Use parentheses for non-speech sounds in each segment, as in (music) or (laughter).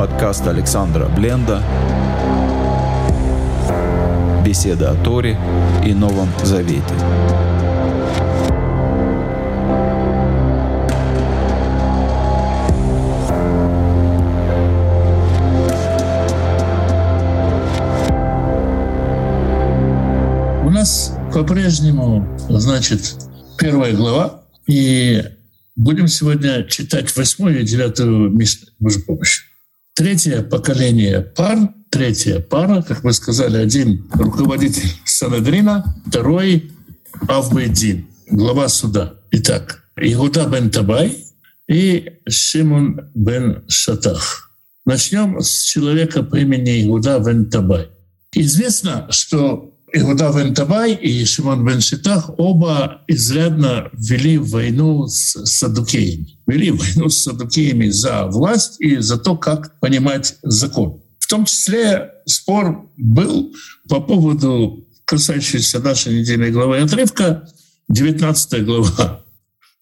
Подкаст Александра Бленда. Беседа о Торе и Новом Завете. У нас по-прежнему, значит, первая глава, и будем сегодня читать восьмую и девятую Мишну, Божьей помощи. Третье поколение пар, третья пара, как мы сказали, один руководитель Санадрина, второй Авбейдин, глава суда. Итак, Игуда бен Табай и Шимон бен Шатах. Начнем с человека по имени Игуда бен Табай. Известно, что Иуда бен Табай и Шимон бен Шитах оба изрядно вели войну с садукеями. Вели войну с садукеями за власть и за то, как понимать закон. В том числе спор был по поводу, касающийся нашей недельной главы отрывка, 19 глава,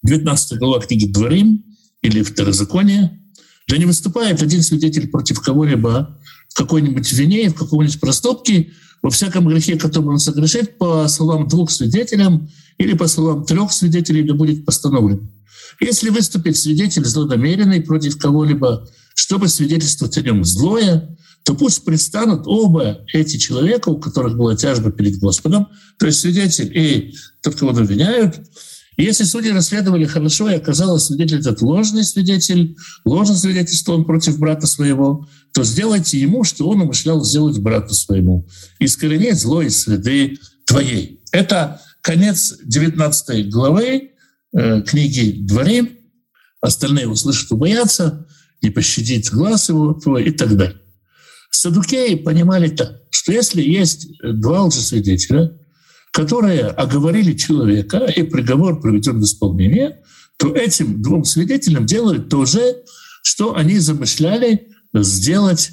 19 глава книги «Дворим» или «Второзаконие», где не выступает один свидетель против кого-либо в какой-нибудь вине, в каком-нибудь проступке, во всяком грехе, который он согрешит, по словам двух свидетелям или по словам трех свидетелей, да будет постановлен. Если выступит свидетель злонамеренный против кого-либо, чтобы свидетельствовать о нем злое, то пусть предстанут оба эти человека, у которых была тяжба перед Господом, то есть свидетель и тот, кого обвиняют, и если судьи расследовали хорошо, и оказалось свидетель этот ложный свидетель, ложно свидетельствовал против брата своего, то сделайте ему, что он умышлял сделать брату своему. Искоренить зло из среды твоей. Это конец 19 главы э, книги «Дворим». Остальные услышат, убоятся, не пощадить глаз его твой и так далее. Садукеи понимали так, что если есть два лжесвидетеля, которые оговорили человека, и приговор приведен в исполнение, то этим двум свидетелям делают то же, что они замышляли сделать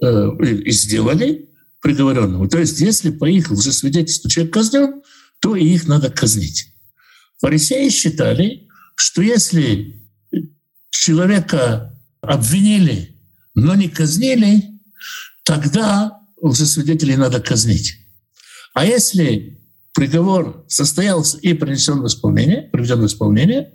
э, и сделали приговоренному. То есть если по их лжесвидетельству человек казнен, то и их надо казнить. Фарисеи считали, что если человека обвинили, но не казнили, тогда лжесвидетелей надо казнить. А если приговор состоялся и принесен в исполнение, приведен в исполнение.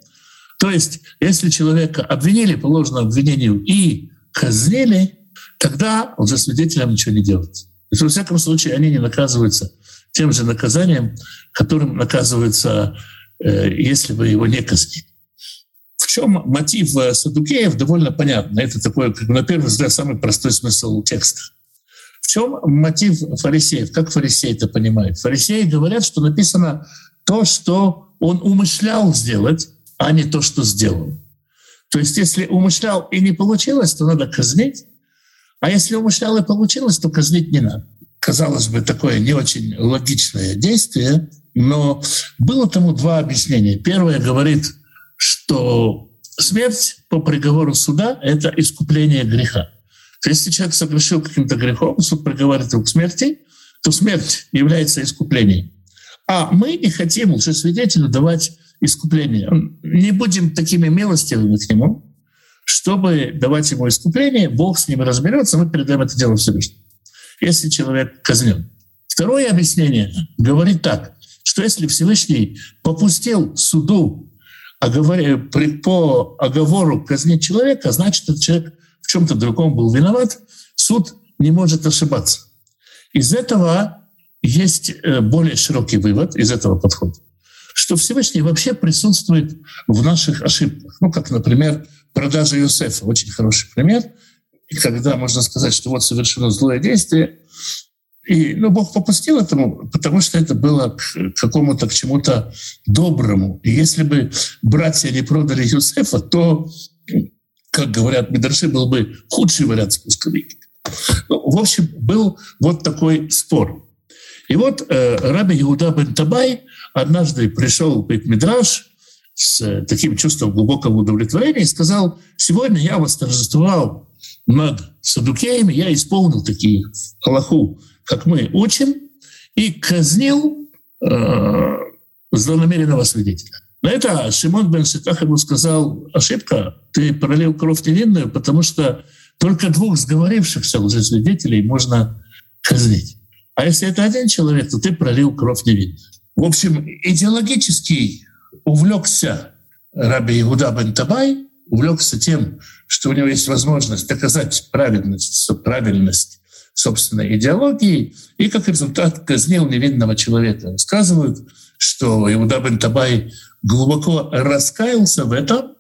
То есть, если человека обвинили по ложному обвинению и казнили, тогда уже свидетелям ничего не делается. То есть, во всяком случае, они не наказываются тем же наказанием, которым наказываются, э, если бы его не казнили. В чем мотив э, Садукеев, довольно понятно. Это такой, как на первый взгляд, самый простой смысл текста чем мотив фарисеев? Как фарисеи это понимают? Фарисеи говорят, что написано то, что он умышлял сделать, а не то, что сделал. То есть если умышлял и не получилось, то надо казнить, а если умышлял и получилось, то казнить не надо. Казалось бы, такое не очень логичное действие, но было тому два объяснения. Первое говорит, что смерть по приговору суда — это искупление греха. Если человек совершил каким-то грехом, суд приговаривает его к смерти, то смерть является искуплением. А мы не хотим лучше свидетелю давать искупление. Не будем такими милостивыми к нему, чтобы давать ему искупление, Бог с ним разберется, мы передаем это дело Всевышнему. Если человек казнен. Второе объяснение говорит так, что если Всевышний попустил суду по оговору казнить человека, значит, этот человек чем-то другом был виноват, суд не может ошибаться. Из этого есть э, более широкий вывод, из этого подхода, что Всевышний вообще присутствует в наших ошибках. Ну, как, например, продажа Юсефа, очень хороший пример, и когда можно сказать, что вот совершено злое действие, и ну, Бог попустил этому, потому что это было к какому-то, к чему-то доброму. И если бы братья не продали Юсефа, то как говорят Медраши, был бы худший вариант спуска Ну, в общем, был вот такой спор. И вот э, Раби Иуда бен Табай однажды пришел в Мидраш с э, таким чувством глубокого удовлетворения и сказал, сегодня я восторжествовал над Садукеями, я исполнил такие Аллаху, как мы учим, и казнил э, злонамеренного свидетеля. На это Шимон бен Ситах ему сказал, ошибка, ты пролил кровь невинную, потому что только двух сговорившихся лжесвидетелей можно казнить. А если это один человек, то ты пролил кровь невинных. В общем, идеологически увлекся Раби Иуда бен Табай, увлекся тем, что у него есть возможность доказать правильность, правильность собственной идеологии, и как результат казнил невинного человека. Сказывают, что Иуда бен Табай глубоко раскаялся в этом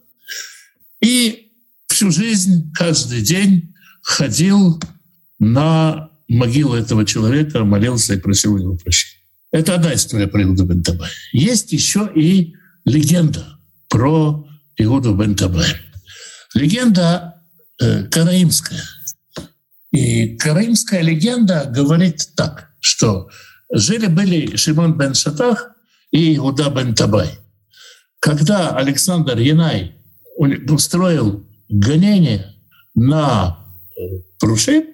и всю жизнь, каждый день ходил на могилу этого человека, молился и просил его прощения. Это одна история про Иуду бен Табай. Есть еще и легенда про Иуду бен Табай. Легенда э, караимская. И караимская легенда говорит так, что жили-были Шимон бен Шатах и Иуда бен Табай. Когда Александр Янай устроил гонение на э, Пруши,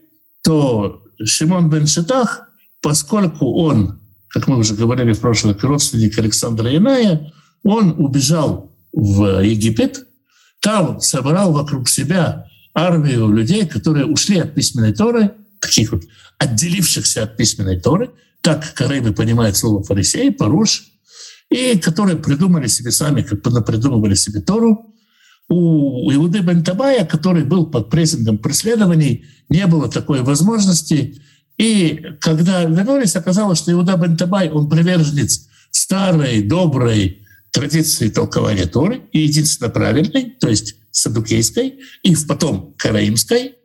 то Шимон бен Шатах, поскольку он, как мы уже говорили в прошлом, родственник Александра Яная, он убежал в Египет, там собрал вокруг себя армию людей, которые ушли от письменной Торы, таких вот отделившихся от письменной Торы, так Карыбы понимает слово фарисей, паруш, и которые придумали себе сами, как придумывали себе Тору. У Иуды бен Табая, который был под прессингом преследований, не было такой возможности. И когда вернулись, оказалось, что Иуда бен Табай, он приверженец старой, доброй, традиции толкования Торы, и единственно правильной, то есть садукейской, и потом караимской.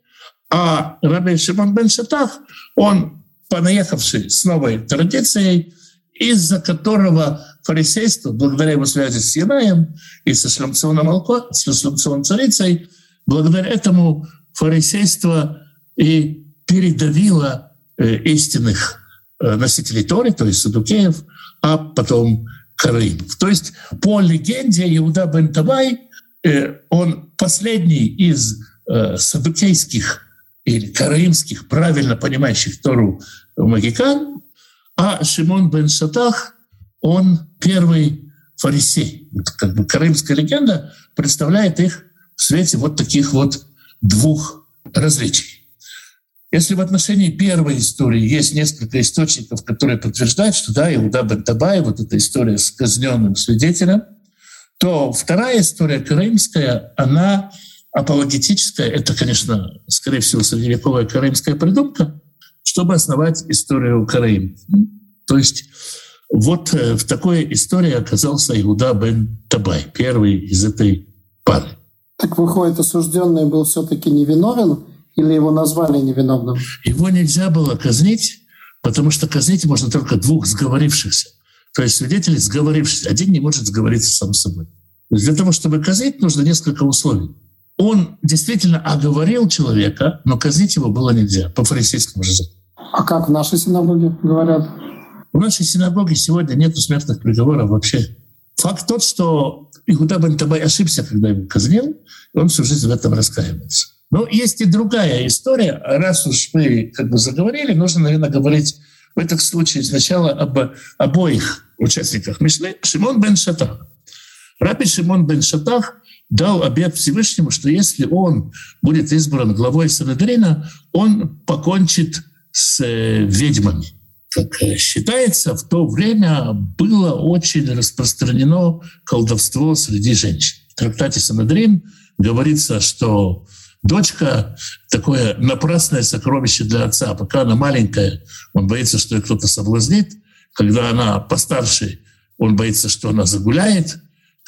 А Раби Шимон бен Шатах, он понаехавший с новой традицией, из-за которого фарисейство, благодаря его связи с Янаем и со шлемционным Алко, с шлемционной царицей, благодаря этому фарисейство и передавило э, истинных э, носителей Торы, то есть садукеев, а потом Крым. То есть по легенде Иуда бен Табай, э, он последний из садукейских или караимских, правильно понимающих Тору магикан, а Шимон бен Шатах, он первый фарисей. Как бы караимская легенда представляет их в свете вот таких вот двух различий. Если в отношении первой истории есть несколько источников, которые подтверждают, что да, Иуда бен Табай, вот эта история с казненным свидетелем, то вторая история крымская, она апологетическая. Это, конечно, скорее всего, средневековая крымская придумка, чтобы основать историю Караим. То есть вот э, в такой истории оказался Иуда бен Табай, первый из этой пары. Так выходит, осужденный был все-таки невиновен, или его назвали невиновным? Его нельзя было казнить, потому что казнить можно только двух сговорившихся. То есть свидетелей сговорившихся. Один не может сговориться сам с собой. Для того, чтобы казнить, нужно несколько условий. Он действительно оговорил человека, но казнить его было нельзя по фарисейскому же закону. А как в нашей синагоге говорят? В нашей синагоге сегодня нет смертных приговоров вообще. Факт тот, что Игуда бен Табай ошибся, когда его казнил, и он всю жизнь в этом раскаивается. Но есть и другая история. Раз уж мы как бы заговорили, нужно, наверное, говорить в этом случае сначала об обоих участниках Мишны. Шимон бен Шатах. Раби Шимон бен Шатах дал обет Всевышнему, что если он будет избран главой Санедрина, он покончит с э, ведьмами. Как считается, в то время было очень распространено колдовство среди женщин. В трактате Санедрин говорится, что Дочка — такое напрасное сокровище для отца. Пока она маленькая, он боится, что ее кто-то соблазнит. Когда она постарше, он боится, что она загуляет.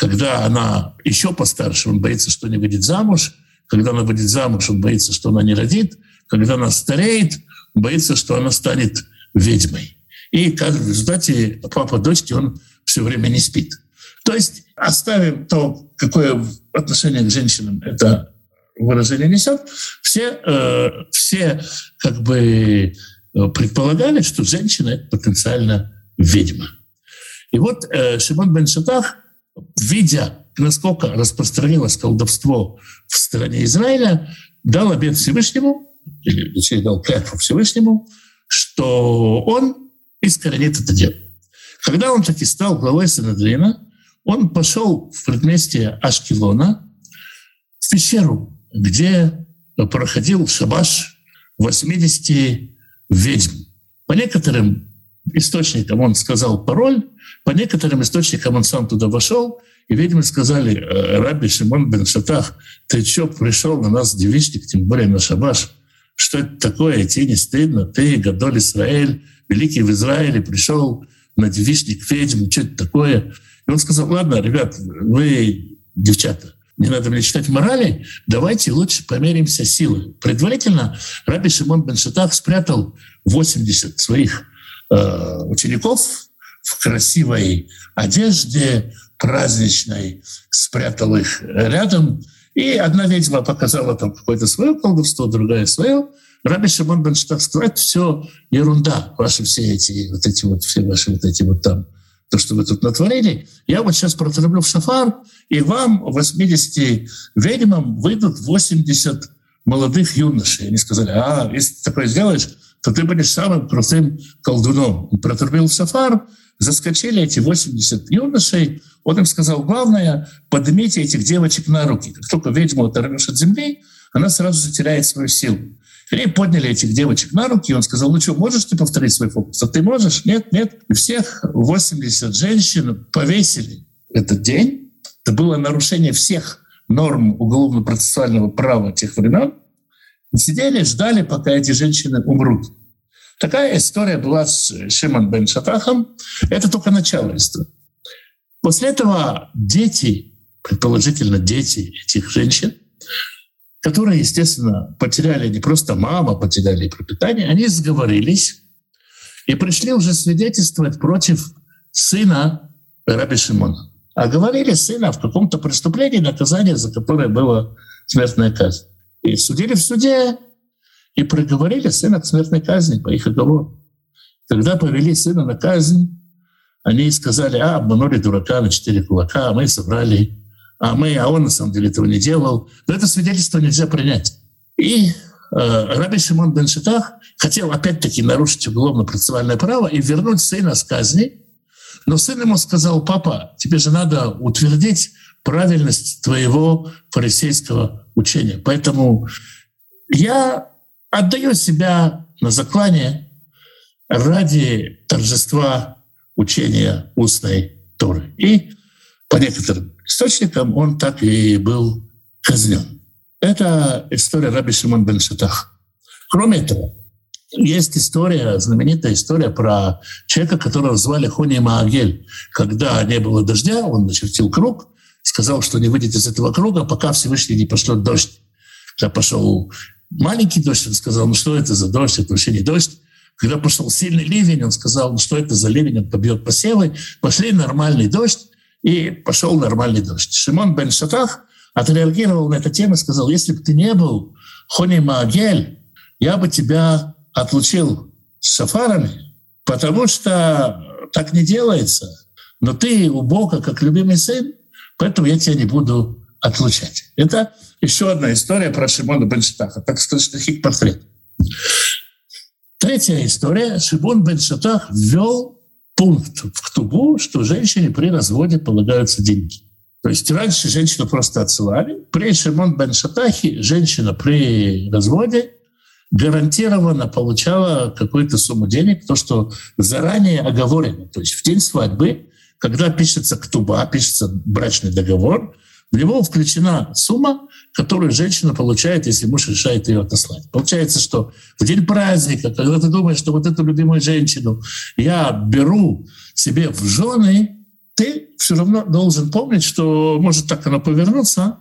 Когда она еще постарше, он боится, что не выйдет замуж. Когда она выйдет замуж, он боится, что она не родит. Когда она стареет, боится, что она станет ведьмой. И в результате папа дочки, он все время не спит. То есть оставим то, какое отношение к женщинам это выражение несет, все, э, все как бы э, предполагали, что женщина — это потенциально ведьма. И вот э, Шимон бен Шатах, видя, насколько распространилось колдовство в стране Израиля, дал обет Всевышнему, или точнее дал клятву Всевышнему, что он искоренит это дело. Когда он таки стал главой Санадрина, он пошел в предместье Ашкелона, в пещеру, где проходил шабаш 80 ведьм. По некоторым источникам он сказал пароль, по некоторым источникам он сам туда вошел, и ведьмы сказали, «Э, Раби Шимон бен Шатах, ты что, пришел на нас девичник, тем более на шабаш? Что это такое? Тебе не стыдно? Ты, Гадоль Израиль, великий в Израиле, пришел на девичник ведьм, что это такое? И он сказал, ладно, ребят, вы девчата, не надо мне читать морали, давайте лучше померимся силой. Предварительно Раби Шимон бен Шатах спрятал 80 своих э, учеников в красивой одежде, праздничной, спрятал их рядом. И одна ведьма показала там какое-то свое колдовство, другая свое. Раби Шимон бен сказал, это все ерунда, ваши все эти, вот эти вот, все ваши вот эти вот там то, что вы тут натворили, я вот сейчас протреблю в шафар, и вам, 80 ведьмам, выйдут 80 молодых юношей. Они сказали, а, если ты такое сделаешь, то ты будешь самым крутым колдуном. Он протрубил в шафар, заскочили эти 80 юношей. Он им сказал, главное, поднимите этих девочек на руки. Как только ведьму оторвешь от земли, она сразу же теряет свою силу. И подняли этих девочек на руки, и он сказал, ну что, можешь ты повторить свой фокус? А ты можешь? Нет, нет. И всех 80 женщин повесили этот день. Это было нарушение всех норм уголовно-процессуального права тех времен. И сидели, ждали, пока эти женщины умрут. Такая история была с Шимон бен Шатахом. Это только начало истории. После этого дети, предположительно дети этих женщин, которые, естественно, потеряли не просто мама, потеряли пропитание, они сговорились и пришли уже свидетельствовать против сына Раби Шимона. А говорили сына в каком-то преступлении, наказание за которое было смертная казнь. И судили в суде, и приговорили сына к смертной казни по их оговору. Когда повели сына на казнь, они сказали, а, обманули дурака на четыре кулака, а мы собрали а мы, а он на самом деле этого не делал. Но это свидетельство нельзя принять. И э, Раби Шимон бен Шитах хотел опять-таки нарушить уголовно-процессуальное право и вернуть сына с казни. Но сын ему сказал, папа, тебе же надо утвердить правильность твоего фарисейского учения. Поэтому я отдаю себя на заклание ради торжества учения устной Торы. И по некоторым источникам он так и был казнен. Это история Раби Шимон бен Шатах. Кроме этого, есть история, знаменитая история про человека, которого звали Хони Маагель. Когда не было дождя, он начертил круг, сказал, что не выйдет из этого круга, пока Всевышний не пошлет дождь. Когда пошел маленький дождь, он сказал, ну что это за дождь, это вообще не дождь. Когда пошел сильный ливень, он сказал, ну что это за ливень, он побьет посевы. Пошли нормальный дождь, и пошел нормальный дождь. Шимон бен Шатах отреагировал на эту тему и сказал, если бы ты не был Хони Маагель, я бы тебя отлучил с шафарами, потому что так не делается. Но ты у Бога как любимый сын, поэтому я тебя не буду отлучать. Это еще одна история про Шимона бен Шатаха, так сказать, хик-портрет. Третья история. Шимон бен Шатах ввел пункт в Ктубу, что женщине при разводе полагаются деньги. То есть раньше женщину просто отсылали. При Шимон бен Шатахи женщина при разводе гарантированно получала какую-то сумму денег, то, что заранее оговорено. То есть в день свадьбы, когда пишется ктуба, пишется брачный договор, в него включена сумма, которую женщина получает, если муж решает ее отослать. Получается, что в день праздника, когда ты думаешь, что вот эту любимую женщину я беру себе в жены, ты все равно должен помнить, что может так оно повернуться,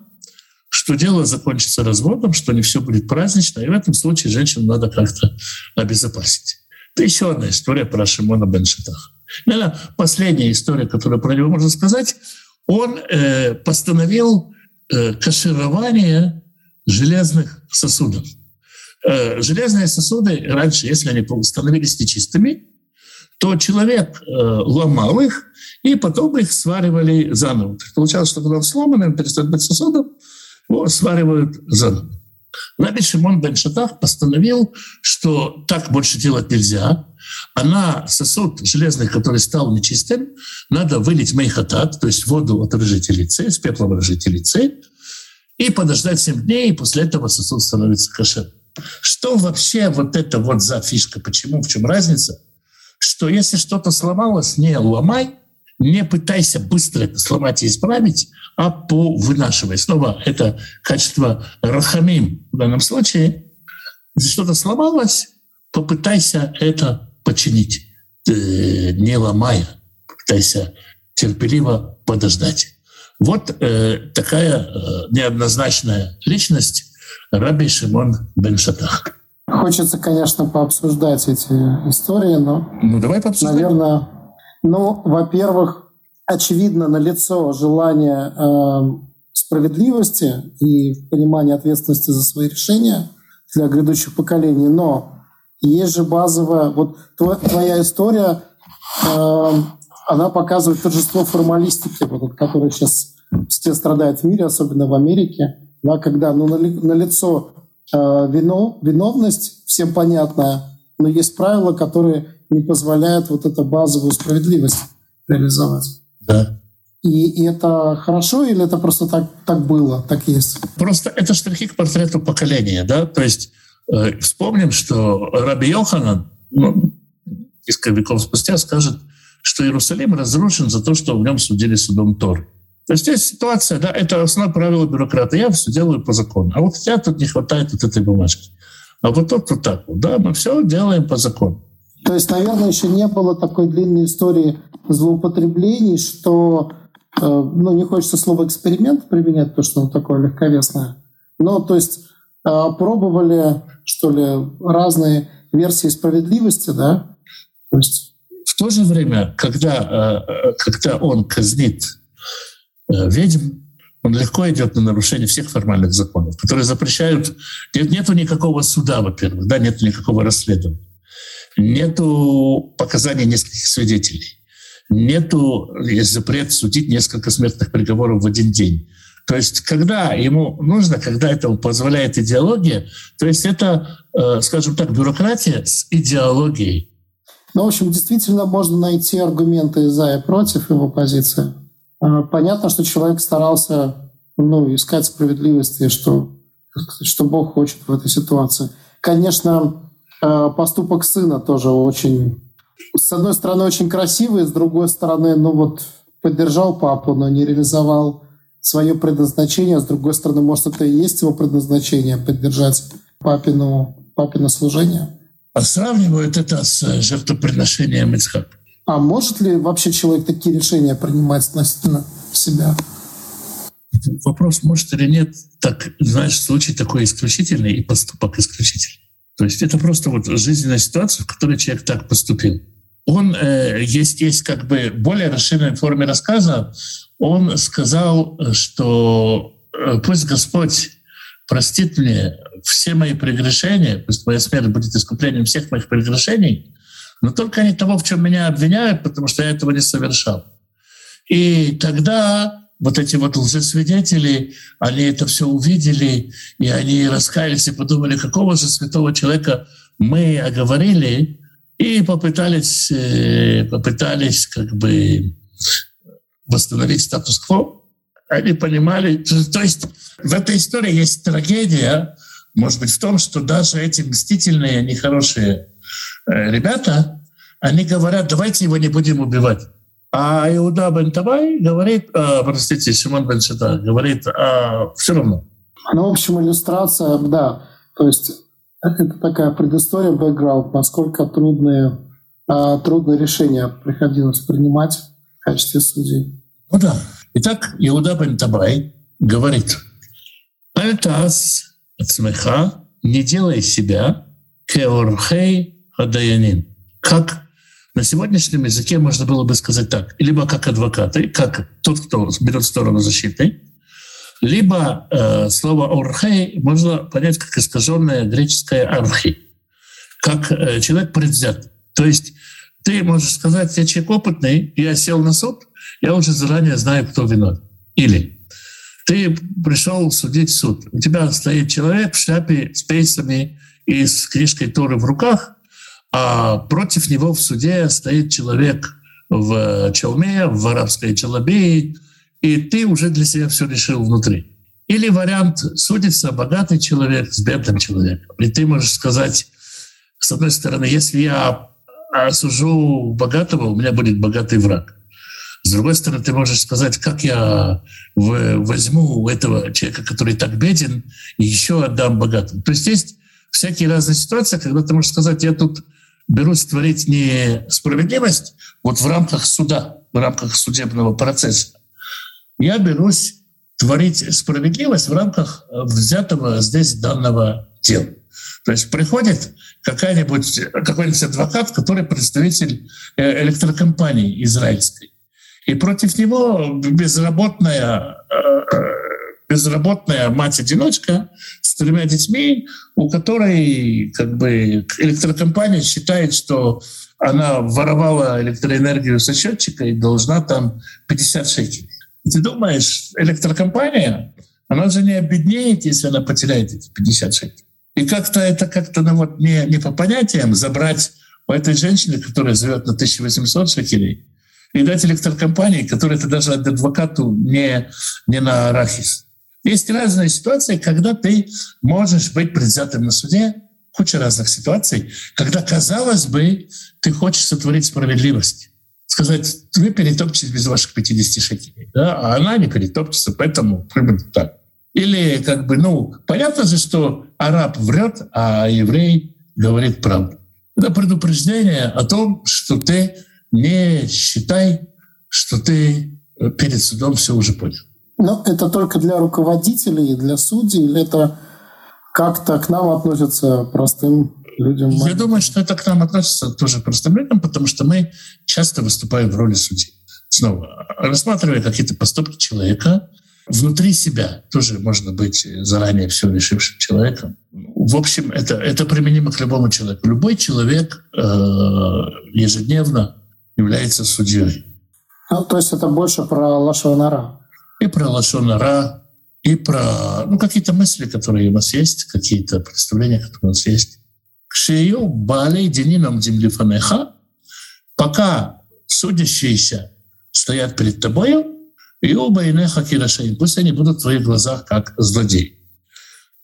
что дело закончится разводом, что не все будет празднично, и в этом случае женщину надо как-то обезопасить. Это еще одна история про Шимона бен Шатаха. Наверное, последняя история, которую про него можно сказать — он э, постановил каширование железных сосудов. Э, железные сосуды раньше, если они становились нечистыми, то человек э, ломал их, и потом их сваривали заново. Получалось, что когда он сломан, он перестает быть сосудом, его сваривают заново. Раби Шимон бен Шатах постановил, что так больше делать нельзя, а на сосуд железный, который стал нечистым, надо вылить мейхатат, то есть воду от рыжителицы, с пеплом рыжителицы, и подождать 7 дней, и после этого сосуд становится кошерным. Что вообще вот это вот за фишка? Почему? В чем разница? Что если что-то сломалось, не ломай, не пытайся быстро это сломать и исправить, а повынашивай. Снова это качество рахамим в данном случае. Если что-то сломалось, попытайся это починить, э, не ломая. Попытайся терпеливо подождать. Вот э, такая э, неоднозначная личность Раби Шимон бен Шатах. Хочется, конечно, пообсуждать эти истории, но... Ну, давай пообсуждаем. Наверное, ну, во-первых, очевидно на лицо желание э, справедливости и понимания ответственности за свои решения для грядущих поколений, но есть же базовая... Вот твоя история, э, она показывает торжество формалистики, вот, которое сейчас все страдает в мире, особенно в Америке. Да, когда ну, на лицо э, вино, виновность, всем понятная, но есть правила, которые не позволяют вот эту базовую справедливость реализовать. Да. И, и это хорошо или это просто так, так было, так есть? Просто это штрихи к портрету поколения, да, то есть э, вспомним, что Раби Йоханан ну, несколько веков спустя скажет, что Иерусалим разрушен за то, что в нем судили судом Торы. То есть здесь ситуация, да, это основное правило бюрократа. Я все делаю по закону. А вот я тут не хватает вот этой бумажки. А вот тут вот так вот. Да, мы все делаем по закону. То есть, наверное, еще не было такой длинной истории злоупотреблений, что, э, ну, не хочется слово эксперимент применять, потому что оно такое легковесное. Но, то есть, э, пробовали, что ли, разные версии справедливости, да? То есть... В то же время, когда, э, когда он казнит ведьм, он легко идет на нарушение всех формальных законов, которые запрещают... Нет, нету никакого суда, во-первых, да, нет никакого расследования. Нету показаний нескольких свидетелей. Нету, есть запрет судить несколько смертных приговоров в один день. То есть, когда ему нужно, когда это позволяет идеология, то есть это, э, скажем так, бюрократия с идеологией. Ну, в общем, действительно можно найти аргументы за и против его позиции. А, понятно, что человек старался ну, искать справедливости, что, что Бог хочет в этой ситуации. Конечно, поступок сына тоже очень, с одной стороны, очень красивый, с другой стороны, ну вот поддержал папу, но не реализовал свое предназначение, с другой стороны, может, это и есть его предназначение — поддержать папину, папино служение. А сравнивают это с жертвоприношением Ицхака. А может ли вообще человек такие решения принимать относительно себя? Вопрос, может или нет, так, знаешь, случай такой исключительный и поступок исключительный. То есть это просто вот жизненная ситуация, в которой человек так поступил. Он э, есть, есть как бы более расширенной форме рассказа. Он сказал, что э, пусть Господь простит мне все мои прегрешения, пусть моя смерть будет искуплением всех моих прегрешений, но только не того, в чем меня обвиняют, потому что я этого не совершал. И тогда вот эти вот лжесвидетели, они это все увидели, и они раскаялись и подумали, какого же святого человека мы оговорили, и попытались, э, попытались как бы восстановить статус-кво. Они понимали, то есть в этой истории есть трагедия, может быть, в том, что даже эти мстительные, нехорошие Э, ребята, они говорят, давайте его не будем убивать. А Иуда бен Табай говорит, а, простите, Симон бен Шита говорит, а, все равно. Ну, в общем, иллюстрация, да. То есть это такая предыстория, бэкграунд, насколько трудные, а, трудные решения приходилось принимать в качестве судей. Ну да. Итак, Иуда бен Табай говорит, «Альтас смеха не делай себя кеорхей Адаянин. Как на сегодняшнем языке можно было бы сказать так. Либо как адвокаты, как тот, кто берет сторону защиты, либо э, слово «орхей» можно понять как искаженное греческое «архи», как э, человек предвзят. То есть ты можешь сказать, я человек опытный, я сел на суд, я уже заранее знаю, кто виноват. Или ты пришел судить суд, у тебя стоит человек в шляпе с пейсами и с книжкой Торы в руках, а против него в суде стоит человек в челме, в арабской челобее, и ты уже для себя все решил внутри. Или вариант судится богатый человек с бедным человеком. И ты можешь сказать, с одной стороны, если я осужу богатого, у меня будет богатый враг. С другой стороны, ты можешь сказать, как я возьму у этого человека, который так беден, и еще отдам богатым. То есть есть всякие разные ситуации, когда ты можешь сказать, я тут берусь творить не справедливость вот в рамках суда, в рамках судебного процесса. Я берусь творить справедливость в рамках взятого здесь данного дела. То есть приходит какая-нибудь, какой-нибудь адвокат, который представитель э, электрокомпании израильской. И против него безработная, э, безработная мать-одиночка с тремя детьми, у которой как бы электрокомпания считает, что она воровала электроэнергию со счетчика и должна там 50 шекелей. Ты думаешь, электрокомпания, она же не обеднеет, если она потеряет эти 50 шекелей. И как-то это как-то ну, вот не, не по понятиям забрать у этой женщины, которая живет на 1800 шекелей, и дать электрокомпании, которая это даже адвокату не, не на арахис. Есть разные ситуации, когда ты можешь быть предвзятым на суде, куча разных ситуаций, когда, казалось бы, ты хочешь сотворить справедливость. Сказать, вы перетопчетесь без ваших 50 шекелей, да? а она не перетопчется, поэтому примерно так. Или как бы, ну, понятно же, что араб врет, а еврей говорит правду. Это предупреждение о том, что ты не считай, что ты перед судом все уже понял. Но это только для руководителей, для судей, или это как-то к нам относятся простым людям? Я думаю, что это к нам относится тоже простым людям, потому что мы часто выступаем в роли судей. Снова, рассматривая какие-то поступки человека, внутри себя тоже можно быть заранее все решившим человеком. В общем, это, это применимо к любому человеку. Любой человек э, ежедневно является судьей. Ну, то есть это больше про лошонара. И про лошонара, и про ну, какие-то мысли, которые у нас есть, какие-то представления, которые у нас есть. Шею балей денином землифанеха, пока судящиеся стоят перед тобою, и оба инеха кирашейн, пусть они будут в твоих глазах как злодеи.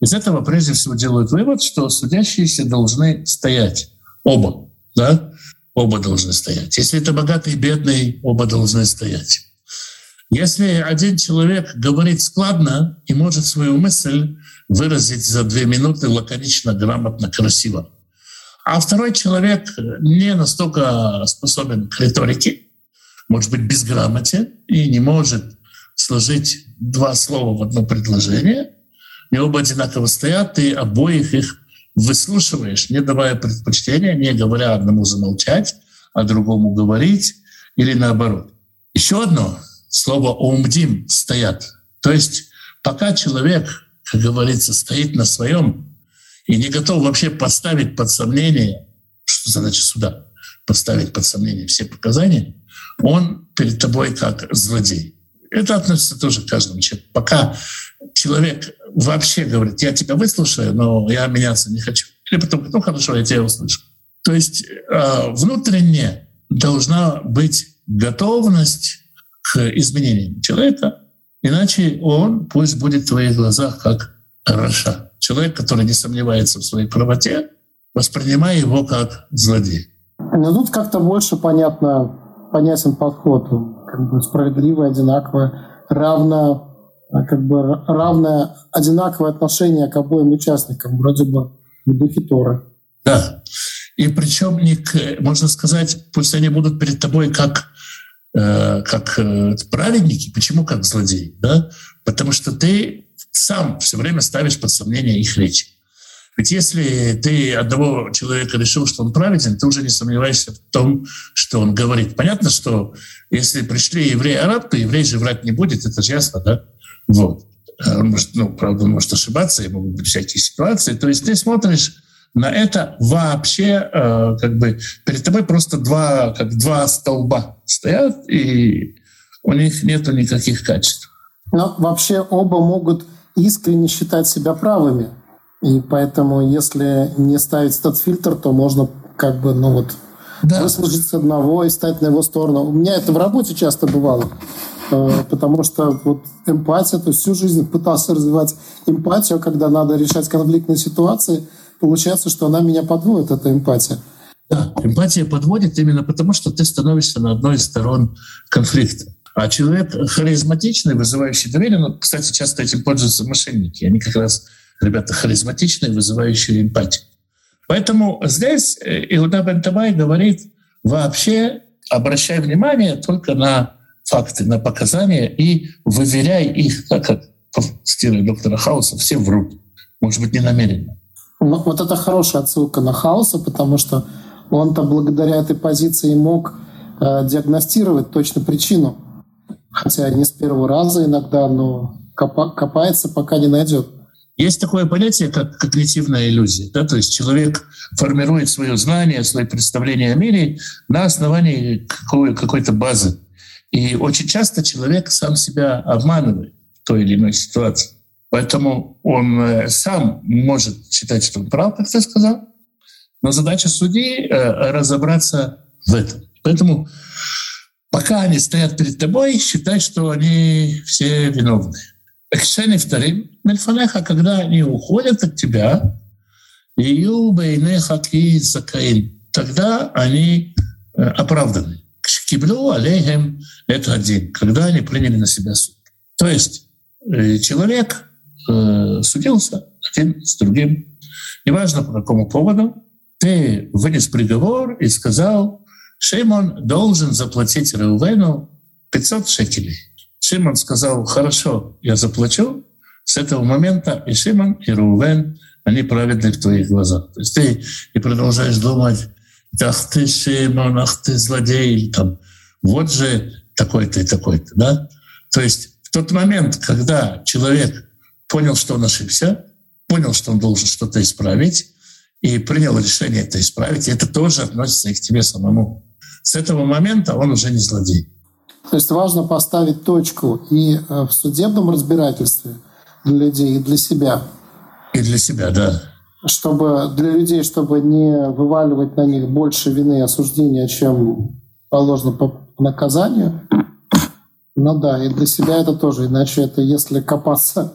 Из этого прежде всего делают вывод, что судящиеся должны стоять оба. Да? оба должны стоять. Если это богатый и бедный, оба должны стоять. Если один человек говорит складно и может свою мысль выразить за две минуты лаконично, грамотно, красиво, а второй человек не настолько способен к риторике, может быть, безграмотен и не может сложить два слова в одно предложение, и оба одинаково стоят, и обоих их выслушиваешь, не давая предпочтения, не говоря одному замолчать, а другому говорить, или наоборот. Еще одно слово «умдим» стоят. То есть пока человек, как говорится, стоит на своем и не готов вообще поставить под сомнение, что задача суда, поставить под сомнение все показания, он перед тобой как злодей. Это относится тоже к каждому человеку. Пока человек вообще говорит, я тебя выслушаю, но я меняться не хочу. Или потом, ну хорошо, я тебя услышу. То есть э, внутренне должна быть готовность к изменениям человека, иначе он пусть будет в твоих глазах как Раша. Человек, который не сомневается в своей правоте, воспринимай его как злодей. Но тут как-то больше понятно, понятен подход, как бы справедливый, одинаковый, равно а как бы равное, одинаковое отношение к обоим участникам, вроде бы в духе Торы. Да. И причем, не к, можно сказать, пусть они будут перед тобой как, как э, праведники. Почему как злодеи? Да? Потому что ты сам все время ставишь под сомнение их речи. Ведь если ты одного человека решил, что он праведен, ты уже не сомневаешься в том, что он говорит. Понятно, что если пришли евреи-араб, то еврей же врать не будет, это же ясно, да? Вот. А он может, ну, правда, он может ошибаться, и могут быть всякие ситуации. То есть ты смотришь на это вообще, э, как бы перед тобой просто два, как два столба стоят, и у них нету никаких качеств. Но вообще оба могут искренне считать себя правыми. И поэтому, если не ставить этот фильтр, то можно как бы, ну вот, да. выслужиться одного и стать на его сторону. У меня это в работе часто бывало. Э, потому что вот эмпатия, то есть всю жизнь пытался развивать эмпатию, когда надо решать конфликтные ситуации, получается, что она меня подводит, эта эмпатия. Да, эмпатия подводит именно потому, что ты становишься на одной из сторон конфликта. А человек харизматичный, вызывающий доверие, ну, кстати, часто этим пользуются мошенники. Они как раз ребята харизматичные, вызывающие эмпатию. Поэтому здесь э, Иуда Бентабай говорит, вообще обращай внимание только на факты, на показания и выверяй их, так как стиле доктора Хауса все врут. Может быть, не намеренно. Вот это хорошая отсылка на Хауса, потому что он-то благодаря этой позиции мог э, диагностировать точно причину. Хотя не с первого раза иногда, но копа- копается, пока не найдет. Есть такое понятие, как когнитивная иллюзия. Да? То есть человек формирует свое знание, свои представления о мире на основании какой- какой-то базы. И очень часто человек сам себя обманывает в той или иной ситуации. Поэтому он э, сам может считать, что он прав, как ты сказал, но задача судьи э, разобраться в этом. Поэтому пока они стоят перед тобой, считай, что они все виновны. Экшени вторым, мельфанеха, когда они уходят от тебя, Ию бейнеха ки закаин. Тогда они э, оправданы. Киблю алейхем это один, когда они приняли на себя суд. То есть человек э, судился один с другим. Неважно по какому поводу, ты вынес приговор и сказал, Шимон должен заплатить Реувену 500 шекелей. Шимон сказал, хорошо, я заплачу. С этого момента и Шимон, и Реувен, они праведны в твоих глазах. То есть ты не продолжаешь думать, ах ты, Шимон, ах ты, злодей, там, вот же такой-то и такой-то, да? То есть в тот момент, когда человек понял, что он ошибся, понял, что он должен что-то исправить, и принял решение это исправить, и это тоже относится и к тебе самому. С этого момента он уже не злодей. То есть важно поставить точку и э, в судебном разбирательстве для людей, и для себя. И для себя, да. Чтобы для людей, чтобы не вываливать на них больше вины и осуждения, чем положено по наказанию. Ну да, и для себя это тоже. Иначе это если копаться,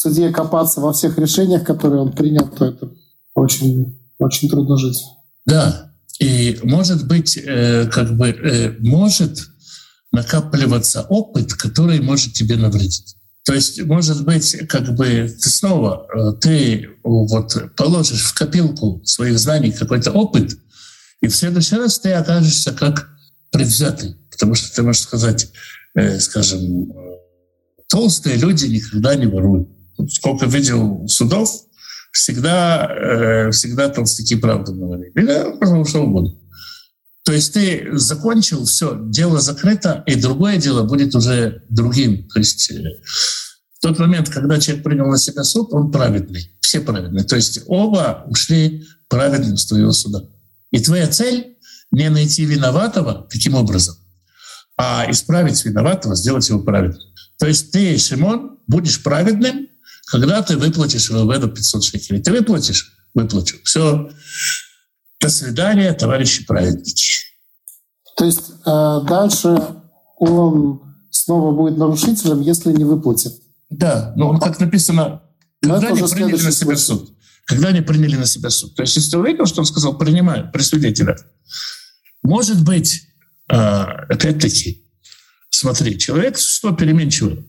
судье копаться во всех решениях, которые он принял, то это очень, очень трудно жить. Да, и может быть, э, как бы, э, может накапливаться опыт, который может тебе навредить. То есть, может быть, как бы ты снова, э, ты вот положишь в копилку своих знаний какой-то опыт, и в следующий раз ты окажешься как предвзятый. Потому что ты можешь сказать, э, скажем, э, толстые люди никогда не воруют. Сколько видел судов, всегда, э, всегда толстяки правду говорили. Или да, что угодно. То есть ты закончил, все, дело закрыто, и другое дело будет уже другим. То есть э, в тот момент, когда человек принял на себя суд, он праведный. Все праведные. То есть оба ушли праведным с твоего суда. И твоя цель не найти виноватого таким образом, а исправить виноватого, сделать его праведным. То есть ты, Шимон, будешь праведным, когда ты выплатишь Рувену 500 шекелей. Ты выплатишь? Выплачу. Все. До свидания, товарищи праведники. То есть э, дальше он снова будет нарушителем, если не выплатит. Да, но как написано, когда они приняли на себя суд. Когда они приняли на себя суд. То есть если ты увидел, что он сказал, принимаю при свидетелях. Может быть, э, опять-таки, смотри, человек существо переменчивое.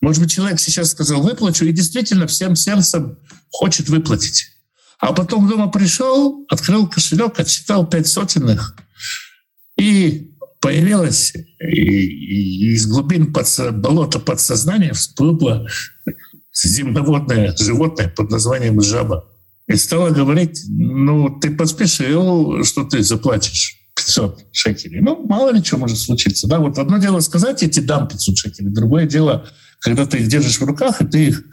Может быть, человек сейчас сказал, выплачу, и действительно всем сердцем хочет выплатить. А потом дома пришел, открыл кошелек, отсчитал пять сотенных, и появилась из глубин подсо... болота подсознания всплыло земноводное животное под названием жаба. И стала говорить, ну, ты поспешил, что ты заплатишь 500 шекелей. Ну, мало ли что может случиться. Да? Вот одно дело сказать, я тебе дам 500 шекелей, другое дело, когда ты их держишь в руках, и ты их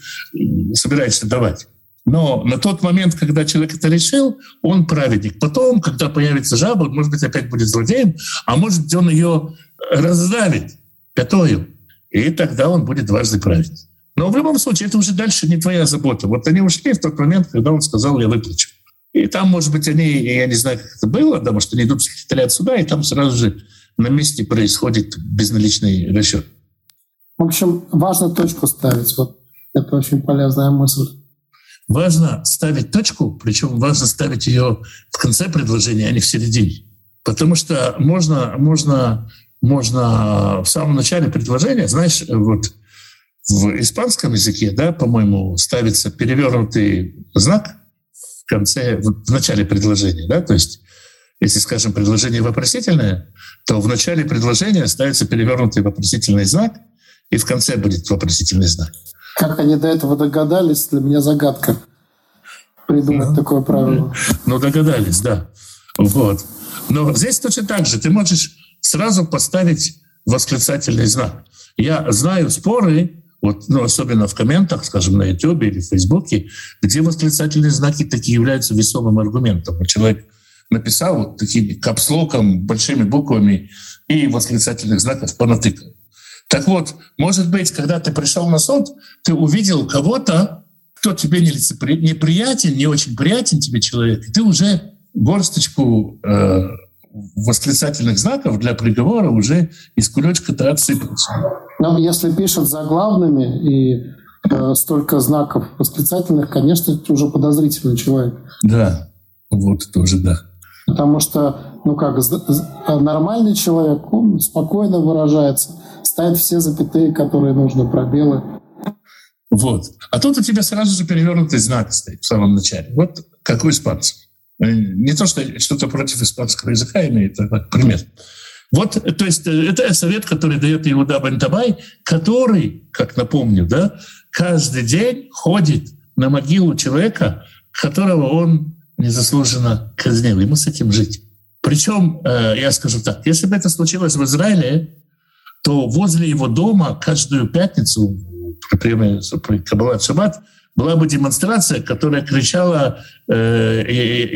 собираешься давать. Но на тот момент, когда человек это решил, он праведник. Потом, когда появится жаба, может быть, опять будет злодеем, а может быть, он ее раздавит пятою. И тогда он будет дважды праведник. Но в любом случае, это уже дальше не твоя забота. Вот они ушли в тот момент, когда он сказал, я выплачу. И там, может быть, они, я не знаю, как это было, потому что они идут в секретариат суда, и там сразу же на месте происходит безналичный расчет. В общем, важно точку ставить. Вот это очень полезная мысль. Важно ставить точку, причем важно ставить ее в конце предложения, а не в середине. Потому что можно, можно, можно в самом начале предложения, знаешь, вот в испанском языке, да, по-моему, ставится перевернутый знак в конце, в начале предложения, да, то есть если, скажем, предложение вопросительное, то в начале предложения ставится перевернутый вопросительный знак, и в конце будет вопросительный знак. Как они до этого догадались, для меня загадка придумать ну, такое правило. Ну, догадались, да. Вот. Но здесь точно так же. Ты можешь сразу поставить восклицательный знак. Я знаю споры, вот, ну, особенно в комментах, скажем, на YouTube или в Фейсбуке, где восклицательные знаки такие являются весомым аргументом. Человек написал вот такими капслоком, большими буквами и восклицательных знаков понатыкал. Так вот, может быть, когда ты пришел на суд, ты увидел кого-то, кто тебе не неприятен, не очень приятен тебе человек, и ты уже горсточку э, восклицательных знаков для приговора уже из кулечка-то отсыпался. Но если пишут заглавными и э, столько знаков восклицательных, конечно, это уже подозрительный человек. Да, вот тоже да. Потому что, ну как, нормальный человек, он спокойно выражается – ставит все запятые, которые нужно, пробелы. Вот. А тут у тебя сразу же перевернутый знак стоит в самом начале. Вот как у. Э, не то, что что-то против испанского языка имеет, а как пример. Вот, то есть э, это совет, который дает Иуда Бентабай, который, как напомню, да, каждый день ходит на могилу человека, которого он незаслуженно казнил. Ему с этим жить. Причем, э, я скажу так, если бы это случилось в Израиле, то возле его дома каждую пятницу при Каббалат Шаббат была бы демонстрация, которая кричала э,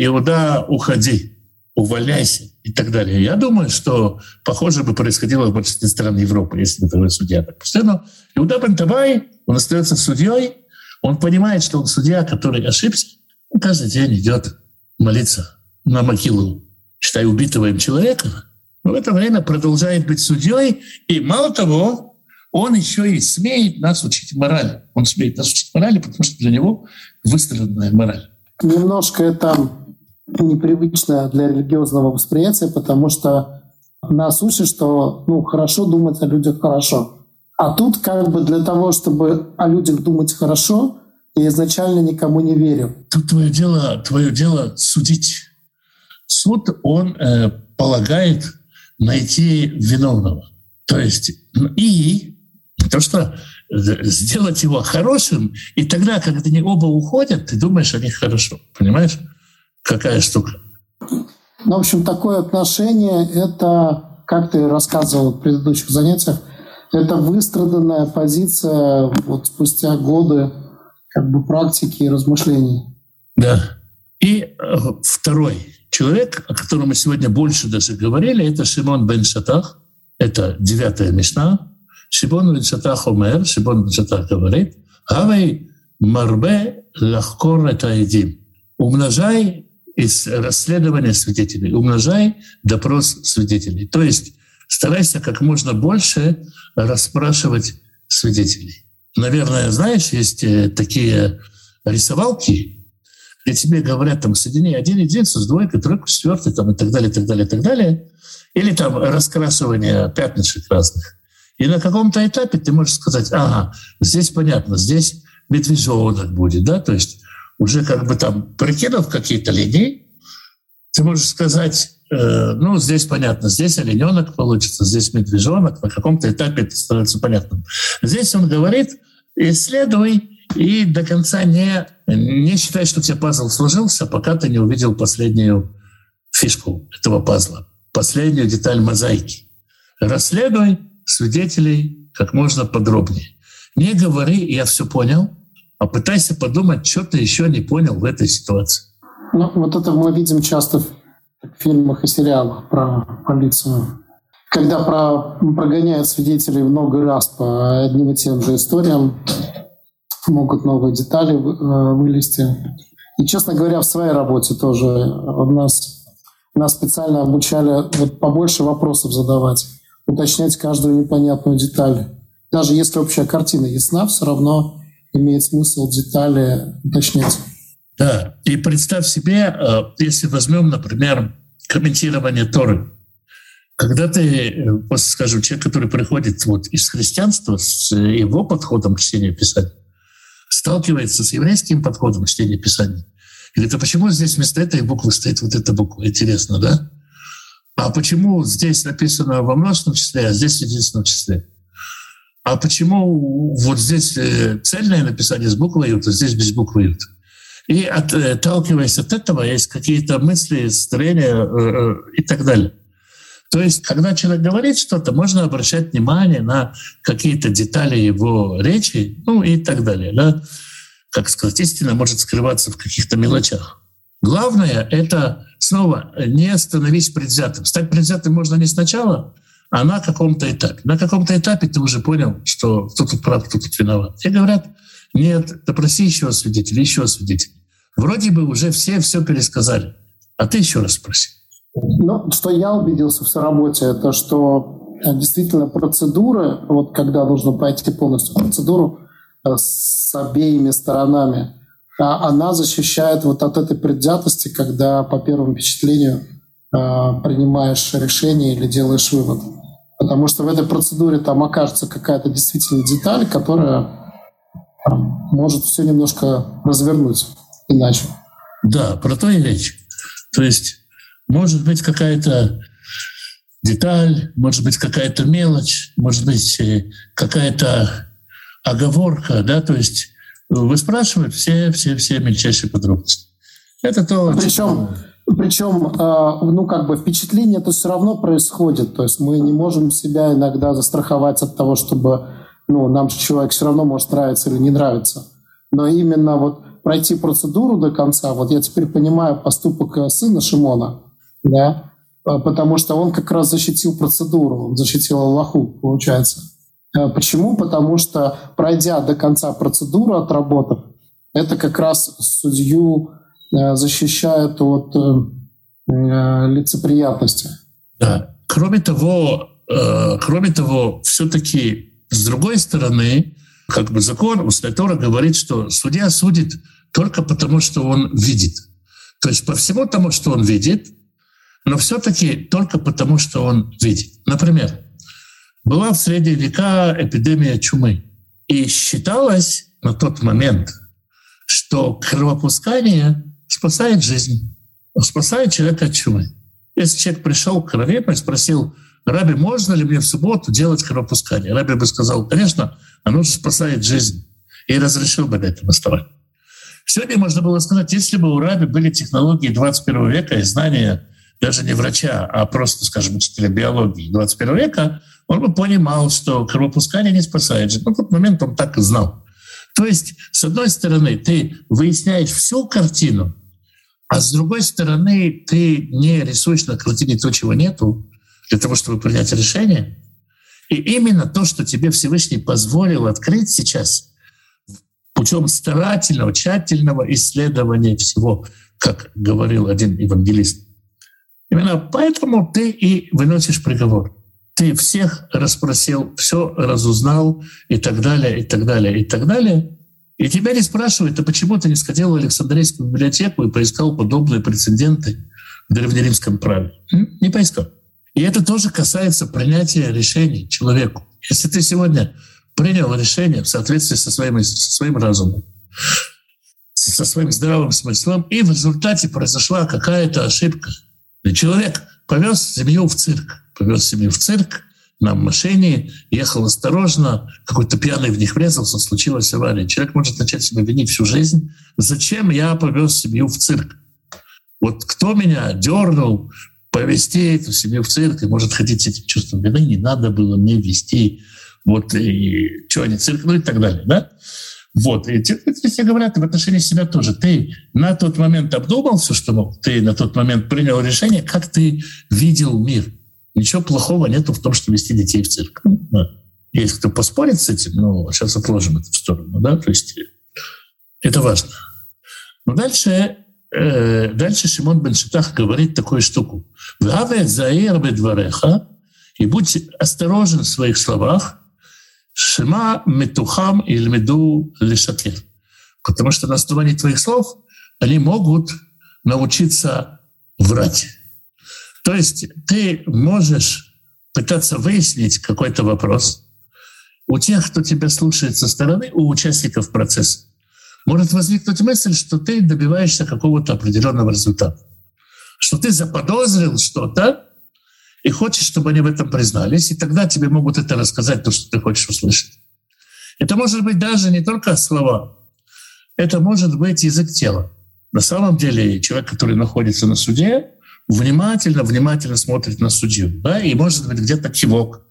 «Иуда, уходи, увольняйся» и так далее. Я думаю, что похоже бы происходило в большинстве стран Европы, если бы такой судья так поступил. Иуда Бентабай, он остается судьей, он понимает, что он судья, который ошибся, он каждый день идет молиться на могилу, считай, убитого им человека, в это время продолжает быть судьей, и мало того, он еще и смеет нас учить морали. Он смеет нас учить морали, потому что для него выстраданная мораль. Немножко это непривычно для религиозного восприятия, потому что нас учат, что ну, хорошо думать о людях хорошо. А тут как бы для того, чтобы о людях думать хорошо, я изначально никому не верю. Тут твое дело, твое дело судить. Суд, он э, полагает найти виновного. То есть и то, что сделать его хорошим, и тогда, когда они оба уходят, ты думаешь о них хорошо. Понимаешь? Какая штука. Ну, в общем, такое отношение — это, как ты рассказывал в предыдущих занятиях, это выстраданная позиция вот спустя годы как бы практики и размышлений. Да. И э, второй человек, о котором мы сегодня больше даже говорили, это Шимон бен Шатах, это девятая Мишна. Шимон бен Шатах умер, Шимон бен Шатах говорит, «Авей марбе лахкор это едим». Умножай из расследования свидетелей, умножай допрос свидетелей. То есть старайся как можно больше расспрашивать свидетелей. Наверное, знаешь, есть э, такие рисовалки, где тебе говорят, там, соедини один единицу с двойкой, тройкой, четвертой, там, и так далее, и так далее, и так далее. Или там раскрашивание пятнышек разных. И на каком-то этапе ты можешь сказать, ага, здесь понятно, здесь медвежонок будет, да, то есть уже как бы там прикинув какие-то линии, ты можешь сказать, э, ну, здесь понятно, здесь олененок получится, здесь медвежонок, на каком-то этапе это становится понятным. Здесь он говорит, исследуй и до конца не, не считай, что у тебя пазл сложился, пока ты не увидел последнюю фишку этого пазла, последнюю деталь мозаики. Расследуй свидетелей как можно подробнее. Не говори, я все понял, а пытайся подумать, что ты еще не понял в этой ситуации. Ну, вот это мы видим часто в фильмах и сериалах про полицию. Когда про, прогоняют свидетелей много раз по одним и тем же историям, могут новые детали э, вылезти. И, честно говоря, в своей работе тоже у нас, нас специально обучали вот побольше вопросов задавать, уточнять каждую непонятную деталь. даже если общая картина ясна, все равно имеет смысл детали уточнять. Да, и представь себе, э, если возьмем, например, комментирование Торы. Когда ты, э, скажем, человек, который приходит вот из христианства, с его подходом к чтению Писания, сталкивается с еврейским подходом к чтению Писания, и говорит, а почему здесь вместо этой буквы стоит вот эта буква? Интересно, да? А почему здесь написано во множественном числе, а здесь в единственном числе? А почему вот здесь э, цельное написание с буквой «ют», а здесь без буквы «ют»? И отталкиваясь от этого, есть какие-то мысли, строения э, э, и так далее. То есть, когда человек говорит что-то, можно обращать внимание на какие-то детали его речи, ну и так далее. Да? Как сказать, истина может скрываться в каких-то мелочах. Главное — это снова не становись предвзятым. Стать предвзятым можно не сначала, а на каком-то этапе. На каком-то этапе ты уже понял, что кто тут прав, кто тут виноват. Тебе говорят, нет, допроси еще свидетелей, еще свидетелей. Вроде бы уже все все пересказали, а ты еще раз спроси. Ну, что я убедился в работе, это что э, действительно процедуры, вот когда нужно пройти полностью процедуру э, с обеими сторонами, а она защищает вот от этой предвзятости, когда по первому впечатлению э, принимаешь решение или делаешь вывод. Потому что в этой процедуре там окажется какая-то действительно деталь, которая может все немножко развернуть иначе. Да, про то и речь. То есть может быть какая-то деталь, может быть какая-то мелочь, может быть э, какая-то оговорка, да, то есть вы спрашиваете все, все, все мельчайшие подробности. Это то, причем, причем, а, ну, как бы впечатление это все равно происходит. То есть мы не можем себя иногда застраховать от того, чтобы, ну, нам человек все равно может нравиться или не нравиться. Но именно вот пройти процедуру до конца. Вот я теперь понимаю поступок э, сына Шимона, да, а, потому что он как раз защитил процедуру, он защитил Аллаху, получается. Э, почему? Потому что, пройдя до конца процедуру, отработав, это как раз судью э, защищает от лицеприятности. Да. Кроме того, кроме того, все-таки с другой стороны, как бы закон, устная Тора говорит, что судья судит только потому, что он видит. То есть по всему тому, что он видит, но все-таки только потому, что он видит. Например, была в средние века эпидемия чумы. И считалось на тот момент, что кровопускание спасает жизнь, спасает человека от чумы. Если человек пришел к Равину и спросил, Раби, можно ли мне в субботу делать кровопускание? Раби бы сказал, конечно, оно же спасает жизнь. И разрешил бы на этом оставать. Сегодня можно было сказать, если бы у Раби были технологии 21 века и знания даже не врача, а просто, скажем, учителя биологии 21 века, он бы понимал, что кровопускание не спасает жизнь. Но в тот момент он так и знал. То есть, с одной стороны, ты выясняешь всю картину, а с другой стороны, ты не рисуешь на картине то, чего нету, для того, чтобы принять решение. И именно то, что тебе Всевышний позволил открыть сейчас, путем старательного, тщательного исследования всего, как говорил один евангелист. Именно поэтому ты и выносишь приговор. Ты всех расспросил, все разузнал и так далее, и так далее, и так далее. И тебя не спрашивают, а почему ты не сходил в Александрийскую библиотеку и поискал подобные прецеденты в древнеримском праве? Не поискал. И это тоже касается принятия решений человеку. Если ты сегодня принял решение в соответствии со своим, со своим разумом, со своим здравым смыслом, и в результате произошла какая-то ошибка. Человек повез семью в цирк, повез семью в цирк, на машине, ехал осторожно, какой-то пьяный в них врезался, случилась авария. Человек может начать себя винить всю жизнь. Зачем я повез семью в цирк? Вот кто меня дернул повести эту семью в цирк и может ходить с этим чувством вины, не надо было мне вести вот, и что они, цирк, ну и так далее, да? Вот, и все говорят в отношении себя тоже. Ты на тот момент обдумал все, что мог, ты на тот момент принял решение, как ты видел мир. Ничего плохого нету в том, что вести детей в цирк. Есть кто поспорит с этим, но сейчас отложим это в сторону, да, то есть это важно. Но дальше, э, дальше Шимон бен Шитах говорит такую штуку. «Ваве заир бедвареха» и будь осторожен в своих словах, Шима метухам или меду лишакер. Потому что на основании твоих слов они могут научиться врать. То есть ты можешь пытаться выяснить какой-то вопрос у тех, кто тебя слушает со стороны, у участников процесса. Может возникнуть мысль, что ты добиваешься какого-то определенного результата, что ты заподозрил что-то и хочешь, чтобы они в этом признались, и тогда тебе могут это рассказать, то, что ты хочешь услышать. Это может быть даже не только слова, это может быть язык тела. На самом деле человек, который находится на суде, внимательно, внимательно смотрит на судью. Да? И может быть где-то кивок,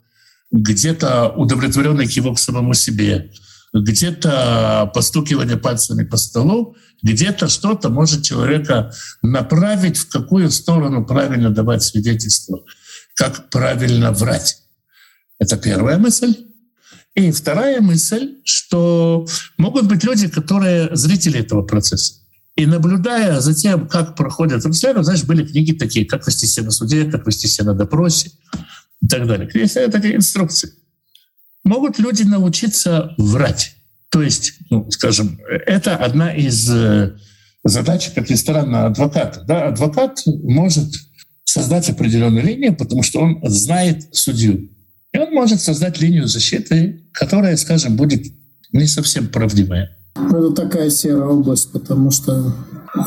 где-то удовлетворенный кивок самому себе, где-то постукивание пальцами по столу, где-то что-то может человека направить, в какую сторону правильно давать свидетельство, как правильно врать. Это первая мысль. И вторая мысль, что могут быть люди, которые зрители этого процесса. И наблюдая за тем, как проходят расследования, знаешь, были книги такие, как вести себя на суде, как вести себя на допросе и так далее. Есть такие инструкции. Могут люди научиться врать. То есть, ну, скажем, это одна из э, задач, как ни странно, адвоката. Да? Адвокат может создать определенную линию, потому что он знает судью. И он может создать линию защиты, которая, скажем, будет не совсем правдивая. Ну, это такая серая область, потому что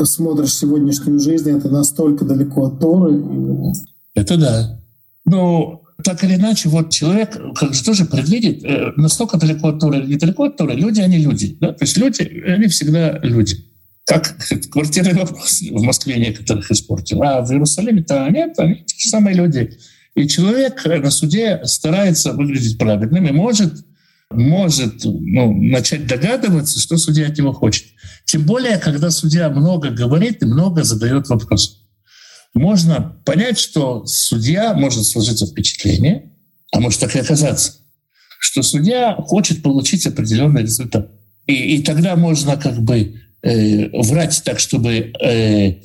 смотришь сегодняшнюю жизнь, это настолько далеко от Торы. Это да. Но так или иначе, вот человек как же тоже предвидит, э, настолько далеко от Торы или недалеко от Торы, люди, они люди. Да? То есть люди, они всегда люди. Как квартирный вопрос в Москве некоторых испортил, а в Иерусалиме-то нет, они те же самые люди. И человек на суде старается выглядеть праведным и может может ну, начать догадываться, что судья от него хочет. Тем более, когда судья много говорит и много задает вопросов. Можно понять, что судья может сложиться впечатление, а может так и оказаться, что судья хочет получить определенный результат. И, и тогда можно как бы э, врать так, чтобы э,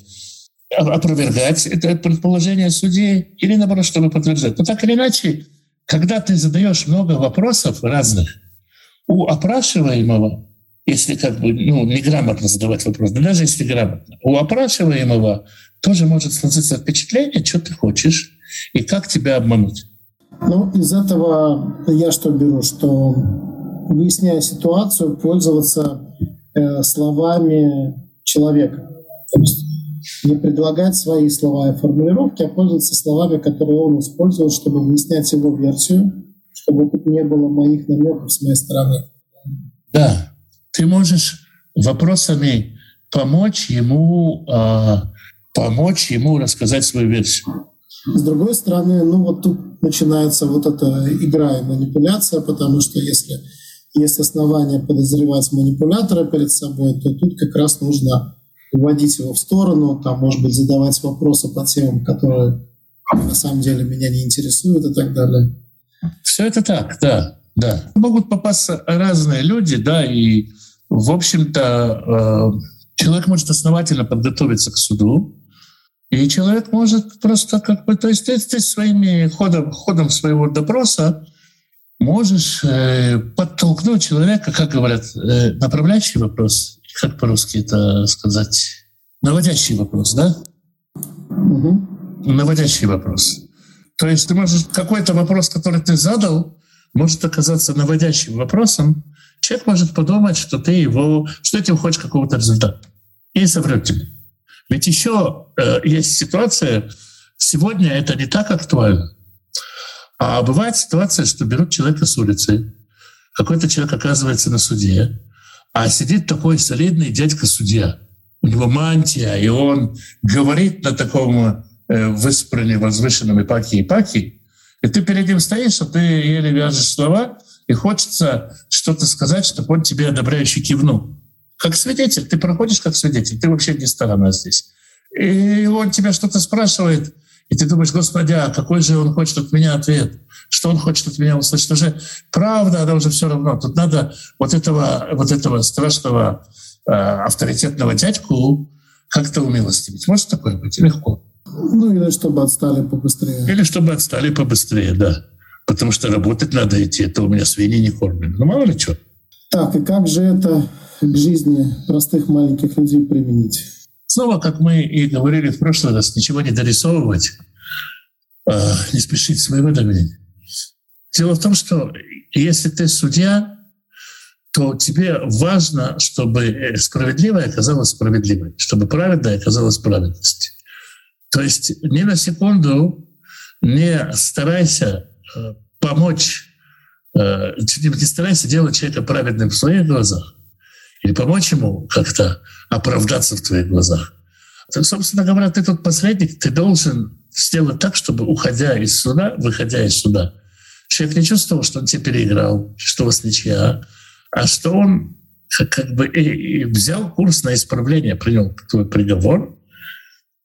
опровергать это предположение судьи, или наоборот, чтобы подтверждать. Но так или иначе, когда ты задаешь много вопросов разных, у опрашиваемого, если как бы ну, неграмотно задавать вопрос, да даже если грамотно, у опрашиваемого тоже может сложиться впечатление, что ты хочешь и как тебя обмануть. Ну, из этого я что беру, что выясняя ситуацию, пользоваться э, словами человека. То есть не предлагать свои слова и формулировки, а пользоваться словами, которые он использовал, чтобы выяснять его версию, чтобы тут не было моих намеков с моей стороны. Да, ты можешь вопросами помочь ему, э, помочь ему рассказать свою версию. С другой стороны, ну вот тут начинается вот эта игра и манипуляция, потому что если есть основания подозревать манипулятора перед собой, то тут как раз нужно уводить его в сторону, там, может быть, задавать вопросы по темам, которые на самом деле меня не интересуют и так далее. Все это так, да, да. Могут попасться разные люди, да, и, в общем-то, э, человек может основательно подготовиться к суду, и человек может просто как бы, то есть ты своими ходом, ходом своего допроса можешь э, подтолкнуть человека, как говорят, э, направляющий вопрос, как по-русски это сказать, наводящий вопрос, да? Угу. Наводящий вопрос. То есть ты можешь какой-то вопрос, который ты задал, может оказаться наводящим вопросом. Человек может подумать, что ты его, что ты хочешь какого-то результата. И соврет тебе. Ведь еще э, есть ситуация, сегодня это не так актуально. А бывает ситуация, что берут человека с улицы, какой-то человек оказывается на суде, а сидит такой солидный дядька-судья. У него мантия, и он говорит на таком Э, выспраны возвышенными паки и паки, и ты перед ним стоишь, а ты еле вяжешь слова, и хочется что-то сказать, чтобы он тебе одобряюще кивнул. Как свидетель, ты проходишь как свидетель, ты вообще не сторона здесь. И он тебя что-то спрашивает, и ты думаешь, господи, а какой же он хочет от меня ответ? Что он хочет от меня услышать? Уже правда, она уже все равно. Тут надо вот этого, вот этого страшного э, авторитетного дядьку как-то умилостивить. Может такое быть? Легко. Ну или чтобы отстали побыстрее. Или чтобы отстали побыстрее, да. потому что работать надо идти, это у меня свиньи не кормят. Ну, мало ли что. Так, и как же это к жизни простых маленьких людей применить? Снова, как мы и говорили в прошлый раз, ничего не дорисовывать, а не спешить с выводами. Дело в том, что если ты судья, то тебе важно, чтобы справедливое оказалось справедливой, чтобы праведное оказалось праведностью. То есть ни на секунду не старайся э, помочь, э, не старайся делать человека праведным в своих глазах или помочь ему как-то оправдаться в твоих глазах. Так, собственно говоря, ты тут посредник, ты должен сделать так, чтобы, уходя из суда, выходя из суда, человек не чувствовал, что он тебя переиграл, что у вас ничья, а что он как бы и, и взял курс на исправление, принял твой приговор,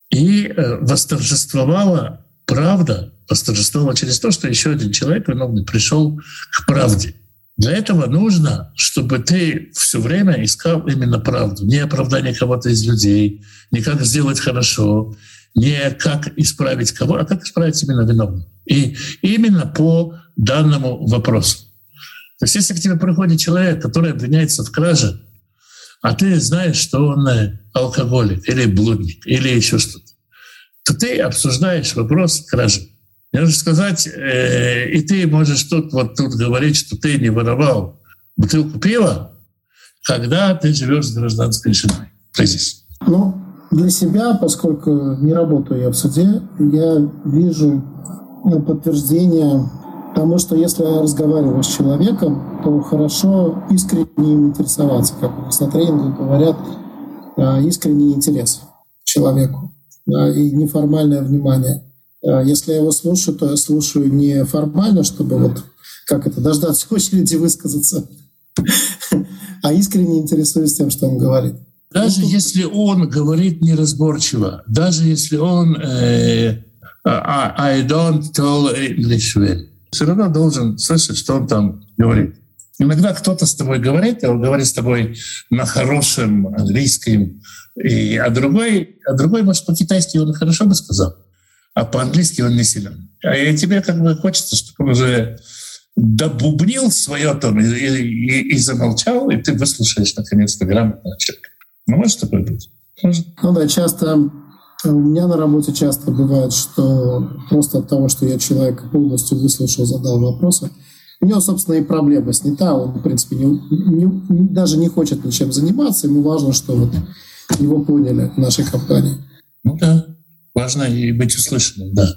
и э, восторжествовала правда, восторжествовала через то, что еще один человек виновный пришел к правде. Для этого нужно, чтобы ты все время искал именно правду, не оправдание кого-то из людей, не как сделать хорошо, не как исправить кого, а как исправить именно виновного. И именно по данному вопросу. То есть если к тебе приходит человек, который обвиняется в краже, а ты знаешь, что он э, алкоголик или блудник или еще что-то, то ты обсуждаешь вопрос кражи. Я нужно сказать, э, и ты можешь тут вот тут говорить, что ты не воровал бутылку пива, когда ты живешь с гражданской женой. Кризис. Ну, для себя, поскольку не работаю я в суде, я вижу ну, подтверждение тому, что если я разговариваю с человеком, то хорошо искренне им интересоваться, как у нас на тренингах говорят, а, искренний интерес к человеку и неформальное внимание. А, если я его слушаю, то я слушаю не формально, чтобы вот как это, дождаться (laughs) очереди высказаться, (laughs) а искренне интересуюсь тем, что он говорит. Даже ну, если он говорит неразборчиво, даже если он э, I don't tell English well, все равно должен слышать, что он там говорит. Иногда кто-то с тобой говорит, и он говорит с тобой на хорошем английском, и, а, другой, а другой, может, по-китайски он хорошо бы сказал, а по-английски он не силен. А и тебе как бы хочется, чтобы он уже добубнил свое там и, и, и замолчал, и ты выслушаешь наконец-то грамотного человека. Ну, может такое быть? Может. Ну да, часто у меня на работе часто бывает, что просто от того, что я человека полностью выслушал, задал вопросы, у него, собственно, и проблема снята, он, в принципе, не, не, даже не хочет ничем заниматься, ему важно, что вот его поняли в нашей компании. Ну да, важно и быть услышанным, да.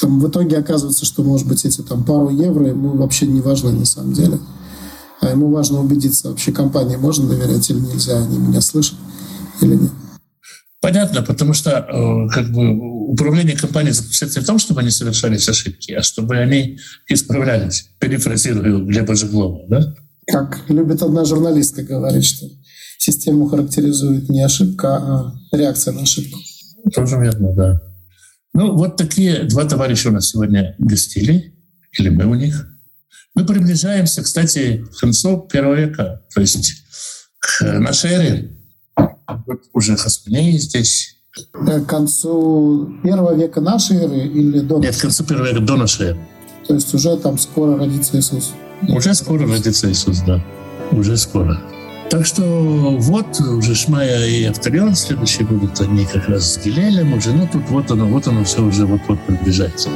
Там в итоге оказывается, что, может быть, эти там пару евро ему вообще не важны на самом деле. А ему важно убедиться, вообще компании можно доверять или нельзя, они меня слышат или нет. Понятно, потому что э, как бы управление компанией заключается в том, чтобы они совершались ошибки, а чтобы они исправлялись. Перефразирую Глеба Жеглова, да? Как любит одна журналистка говорить, что систему характеризует не ошибка, а реакция на ошибку. Тоже верно, да. Ну, вот такие два товарища у нас сегодня гостили, или мы у них. Мы приближаемся, кстати, к концу первого века, то есть к нашей эре. Вот уже Хаспаней здесь. К концу первого века нашей эры или до Нет, к концу первого века до нашей эры. То есть уже там скоро родится Иисус. Уже скоро родится Иисус, да. Уже скоро. Так что вот уже Шмая и Авторион следующие будут, они как раз с Гилелем уже, ну тут вот оно, вот оно все уже вот-вот приближается.